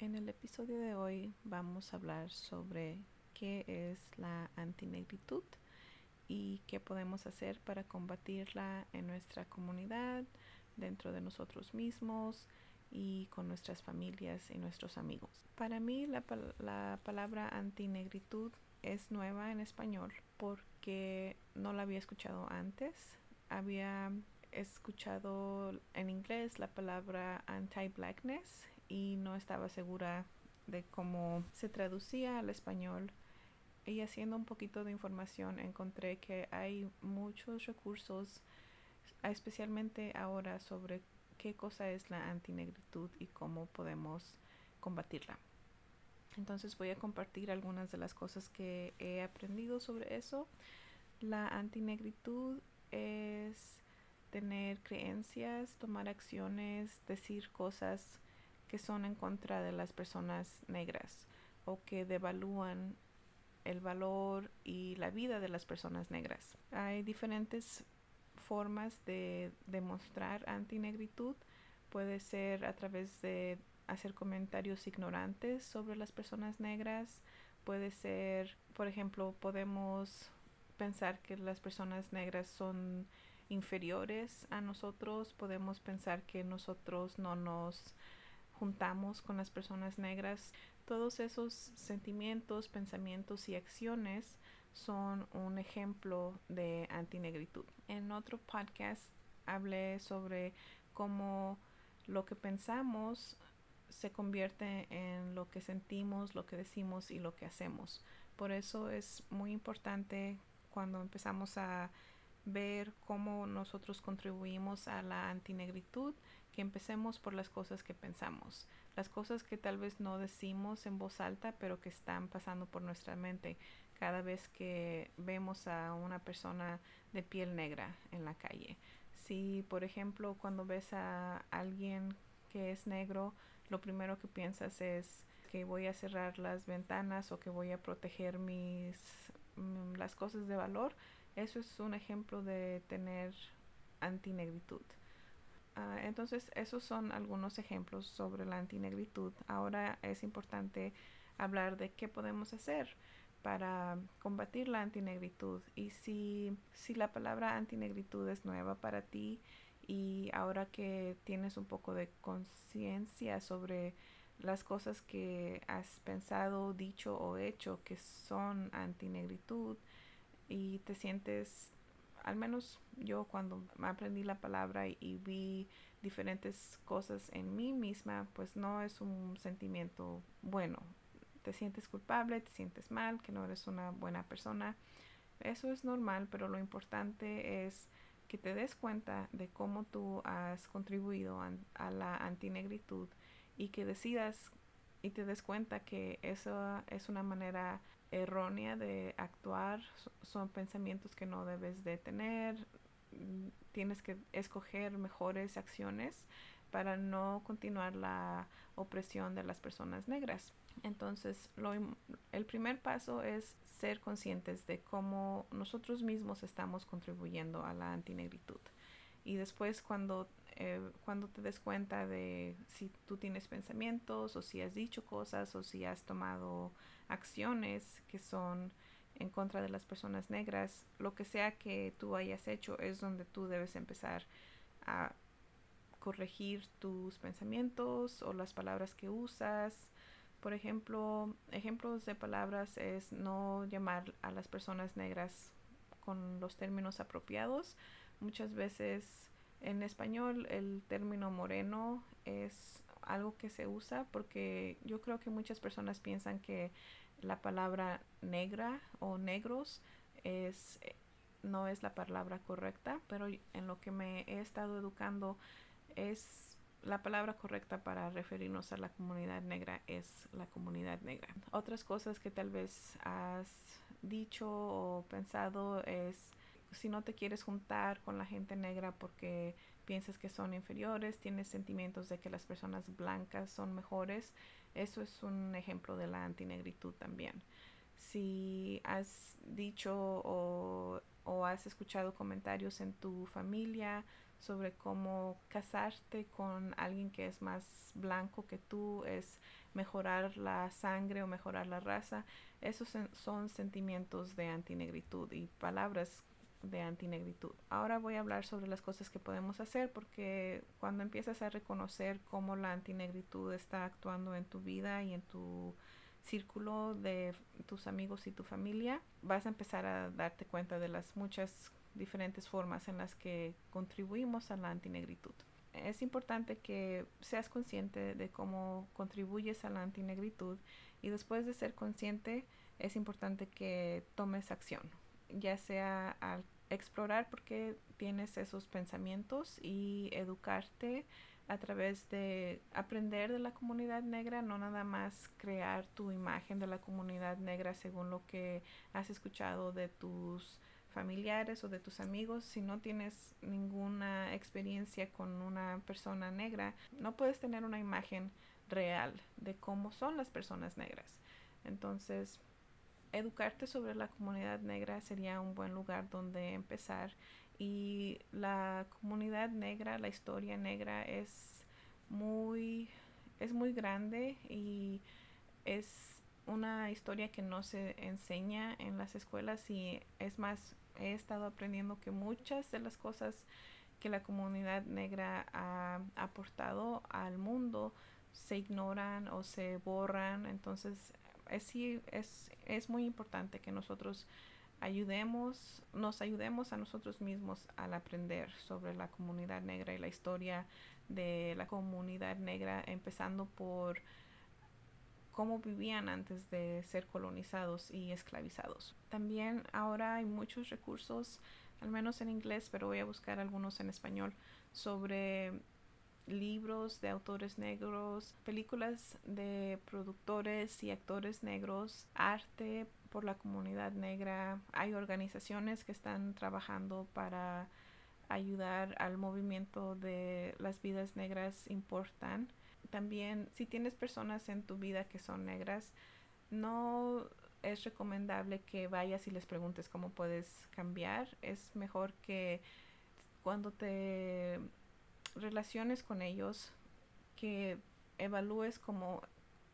En el episodio de hoy vamos a hablar sobre qué es la antinegritud y qué podemos hacer para combatirla en nuestra comunidad, dentro de nosotros mismos y con nuestras familias y nuestros amigos. Para mí la, la palabra antinegritud es nueva en español porque no la había escuchado antes. Había escuchado en inglés la palabra anti-blackness y no estaba segura de cómo se traducía al español. Y haciendo un poquito de información encontré que hay muchos recursos, especialmente ahora, sobre qué cosa es la antinegritud y cómo podemos combatirla. Entonces voy a compartir algunas de las cosas que he aprendido sobre eso. La antinegritud es tener creencias, tomar acciones, decir cosas que son en contra de las personas negras o que devalúan el valor y la vida de las personas negras. Hay diferentes formas de demostrar antinegritud. Puede ser a través de hacer comentarios ignorantes sobre las personas negras. Puede ser, por ejemplo, podemos pensar que las personas negras son inferiores a nosotros. Podemos pensar que nosotros no nos juntamos con las personas negras. Todos esos sentimientos, pensamientos y acciones son un ejemplo de antinegritud. En otro podcast hablé sobre cómo lo que pensamos se convierte en lo que sentimos, lo que decimos y lo que hacemos. Por eso es muy importante cuando empezamos a ver cómo nosotros contribuimos a la antinegritud, que empecemos por las cosas que pensamos, las cosas que tal vez no decimos en voz alta, pero que están pasando por nuestra mente cada vez que vemos a una persona de piel negra en la calle. Si, por ejemplo, cuando ves a alguien que es negro, lo primero que piensas es que voy a cerrar las ventanas o que voy a proteger mis mm, las cosas de valor, eso es un ejemplo de tener antinegritud. Uh, entonces, esos son algunos ejemplos sobre la antinegritud. Ahora es importante hablar de qué podemos hacer para combatir la antinegritud. Y si, si la palabra antinegritud es nueva para ti y ahora que tienes un poco de conciencia sobre las cosas que has pensado, dicho o hecho que son antinegritud, y te sientes, al menos yo cuando aprendí la palabra y, vi diferentes cosas en mí misma, pues no es un sentimiento bueno. Te sientes culpable, te sientes mal, que no eres una buena persona. Eso es normal, pero lo importante es que te des cuenta de cómo tú has contribuido a, la antinegritud y que decidas y te des cuenta que eso es una manera errónea de actuar, son pensamientos que no debes de tener, mm, tienes que escoger mejores acciones para no continuar la opresión de las personas negras. Entonces, lo, el primer paso es ser conscientes de cómo nosotros mismos estamos contribuyendo a la antinegritud. Y después cuando, eh, cuando te des cuenta de si tú tienes pensamientos o si has dicho cosas o si has tomado acciones que son en contra de las personas negras, lo que sea que tú hayas hecho es donde tú debes empezar a corregir tus pensamientos o las palabras que usas. Por ejemplo, ejemplos de palabras es no llamar a las personas negras con los términos apropiados. Muchas veces en español el término moreno es algo que se usa porque yo creo que muchas personas piensan que la palabra negra o negros es no es la palabra correcta, pero en lo que me he estado educando es la palabra correcta para referirnos a la comunidad negra es la comunidad negra. Otras cosas que tal vez has dicho o pensado es si no te quieres juntar con la gente negra porque piensas que son inferiores, tienes sentimientos de que las personas blancas son mejores, eso es un ejemplo de la antinegritud también. Si has dicho o, o has escuchado comentarios en tu familia sobre cómo casarte con alguien que es más blanco que tú, es mejorar la sangre o mejorar la raza. Esos son sentimientos de antinegritud y palabras de antinegritud. Ahora voy a hablar sobre las cosas que podemos hacer porque cuando empiezas a reconocer cómo la antinegritud está actuando en tu vida y en tu círculo de tus amigos y tu familia, vas a empezar a darte cuenta de las muchas diferentes formas en las que contribuimos a la antinegritud. Es importante que seas consciente de cómo contribuyes a la antinegritud y después de ser consciente es importante que tomes acción ya sea al explorar por qué tienes esos pensamientos y educarte a través de aprender de la comunidad negra, no nada más crear tu imagen de la comunidad negra según lo que has escuchado de tus familiares o de tus amigos. Si no tienes ninguna experiencia con una persona negra, no puedes tener una imagen real de cómo son las personas negras. Entonces, educarte sobre la comunidad negra sería un buen lugar donde empezar. Y la comunidad negra, la historia negra es muy es muy grande y es una historia que no se enseña en las escuelas y es más he estado aprendiendo que muchas de las cosas que la comunidad negra ha aportado al mundo se ignoran o se borran. Entonces es, sí, es, es muy importante que nosotros ayudemos, nos ayudemos a nosotros mismos al aprender sobre la comunidad negra y la historia de la comunidad negra, empezando por cómo vivían antes de ser colonizados y esclavizados. También ahora hay muchos recursos, al menos en inglés, pero voy a buscar algunos en español, sobre libros de autores negros, películas de productores y actores negros, arte por la comunidad negra. Hay organizaciones que están trabajando para ayudar al movimiento de las vidas negras importan. También si tienes personas en tu vida que son negras, no es recomendable que vayas y les preguntes cómo puedes cambiar. Es mejor que cuando te relaciones con ellos, que evalúes como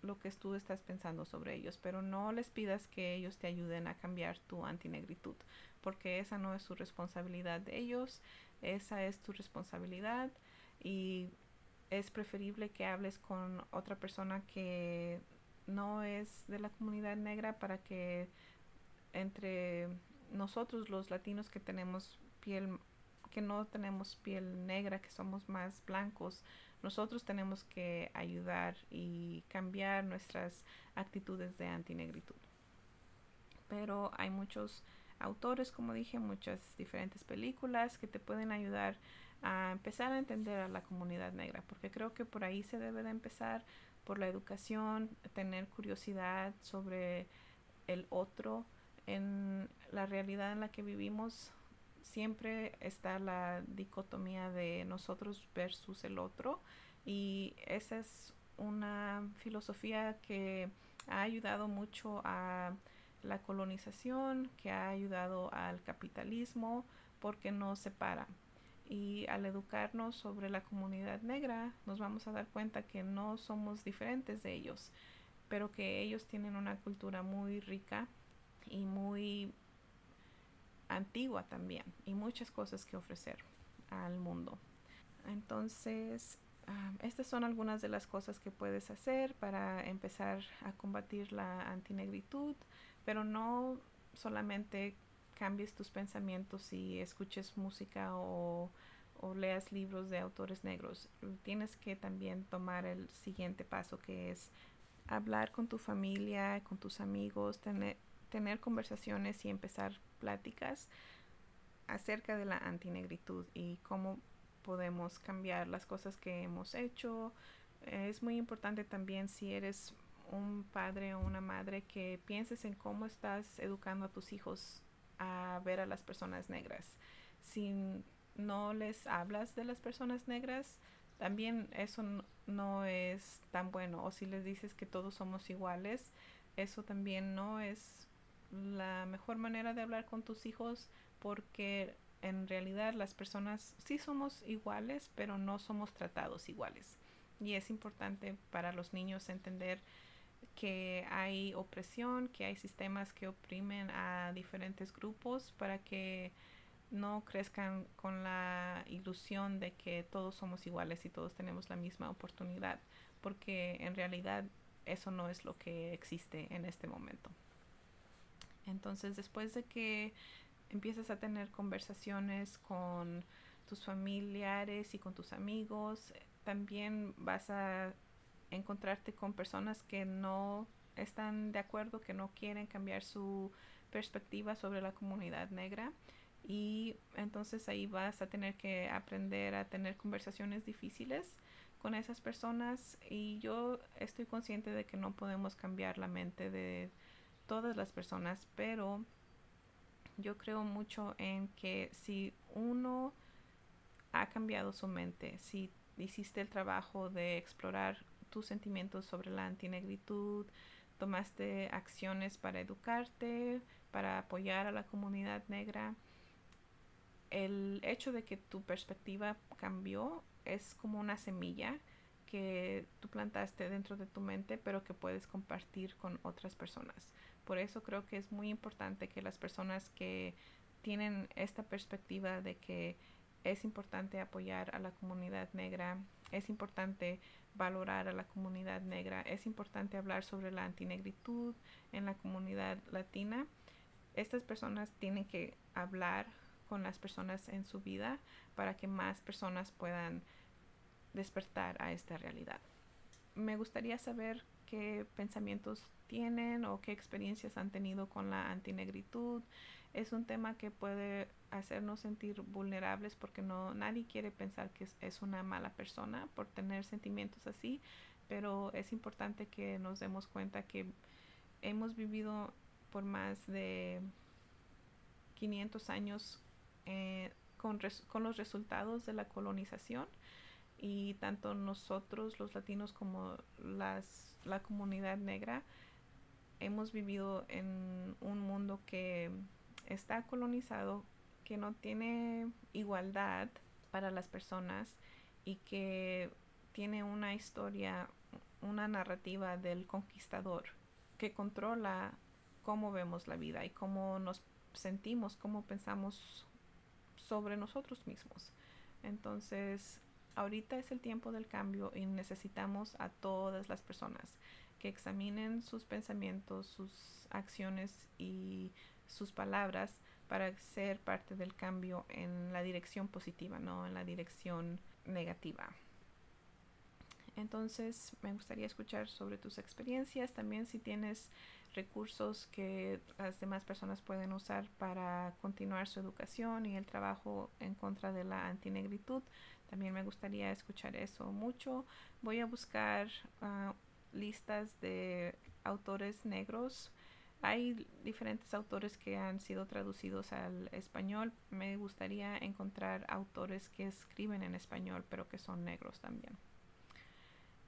lo que tú estás pensando sobre ellos, pero no les pidas que ellos te ayuden a cambiar tu antinegritud, porque esa no es su responsabilidad de ellos, esa es tu responsabilidad y es preferible que hables con otra persona que no es de la comunidad negra para que entre nosotros los latinos que tenemos piel que no tenemos piel negra, que somos más blancos, nosotros tenemos que ayudar y cambiar nuestras actitudes de antinegritud. Pero hay muchos autores, como dije, muchas diferentes películas que te pueden ayudar a empezar a entender a la comunidad negra, porque creo que por ahí se debe de empezar, por la educación, tener curiosidad sobre el otro. En la realidad en la que vivimos siempre está la dicotomía de nosotros versus el otro y esa es una filosofía que ha ayudado mucho a la colonización, que ha ayudado al capitalismo porque nos separa. Y al educarnos sobre la comunidad negra nos vamos a dar cuenta que no somos diferentes de ellos, pero que ellos tienen una cultura muy rica y muy antigua también y muchas cosas que ofrecer al mundo. Entonces, ah, estas son algunas de las cosas que puedes hacer para empezar a combatir la antinegritud, pero no solamente cambies tus pensamientos y escuches música o, o leas libros de autores negros. Tienes que también tomar el siguiente paso que es hablar con tu familia, con tus amigos, tener, tener conversaciones y empezar pláticas acerca de la antinegritud y cómo podemos cambiar las cosas que hemos hecho. Es muy importante también si eres un padre o una madre que pienses en cómo estás educando a tus hijos a ver a las personas negras. Si no les hablas de las personas negras, también eso no es tan bueno. O si les dices que todos somos iguales, eso también no es la mejor manera de hablar con tus hijos porque en realidad las personas sí somos iguales, pero no somos tratados iguales. Y es importante para los niños entender que hay opresión, que hay sistemas que oprimen a diferentes grupos para que no crezcan con la ilusión de que todos somos iguales y todos tenemos la misma oportunidad, porque en realidad eso no es lo que existe en este momento. Entonces, después de que empiezas a tener conversaciones con tus familiares y con tus amigos, también vas a encontrarte con personas que no están de acuerdo, que no quieren cambiar su perspectiva sobre la comunidad negra. Y entonces ahí vas a tener que aprender a tener conversaciones difíciles con esas personas. Y yo estoy consciente de que no podemos cambiar la mente de todas las personas, pero yo creo mucho en que si uno ha cambiado su mente, si hiciste el trabajo de explorar tus sentimientos sobre la antinegritud, tomaste acciones para educarte, para apoyar a la comunidad negra, el hecho de que tu perspectiva cambió es como una semilla que tú plantaste dentro de tu mente, pero que puedes compartir con otras personas. Por eso creo que es muy importante que las personas que tienen esta perspectiva de que es importante apoyar a la comunidad negra, es importante valorar a la comunidad negra, es importante hablar sobre la antinegritud en la comunidad latina. Estas personas tienen que hablar con las personas en su vida para que más personas puedan despertar a esta realidad. Me gustaría saber qué pensamientos tienen o qué experiencias han tenido con la antinegritud. Es un tema que puede hacernos sentir vulnerables porque no nadie quiere pensar que es, una mala persona por tener sentimientos así, pero es importante que nos demos cuenta que hemos vivido por más de 500 años eh, con, con, los resultados de la colonización y tanto nosotros los latinos como las, la comunidad negra hemos vivido en un mundo que está colonizado, que no tiene igualdad para las personas y que tiene una historia, una narrativa del conquistador que controla cómo vemos la vida y cómo nos sentimos, cómo pensamos sobre nosotros mismos. Entonces, ahorita es el tiempo del cambio y necesitamos a todas las personas que examinen sus pensamientos, sus acciones y sus palabras para ser parte del cambio en la dirección positiva, no en la dirección negativa. Entonces, me gustaría escuchar sobre tus experiencias, también si tienes recursos que las demás personas pueden usar para continuar su educación y el trabajo en contra de la antinegritud. También me gustaría escuchar eso mucho. Voy a buscar uh, listas de autores negros. Hay diferentes autores que han sido traducidos al español. Me gustaría encontrar autores que escriben en español, pero que son negros también.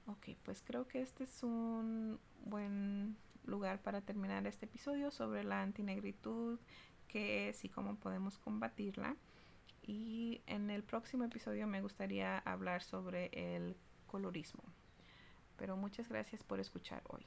Ok, pues creo que este es un buen lugar para terminar este episodio sobre la antinegritud, qué es y cómo podemos combatirla. Y en el próximo episodio me gustaría hablar sobre el colorismo. Pero muchas gracias por escuchar hoy.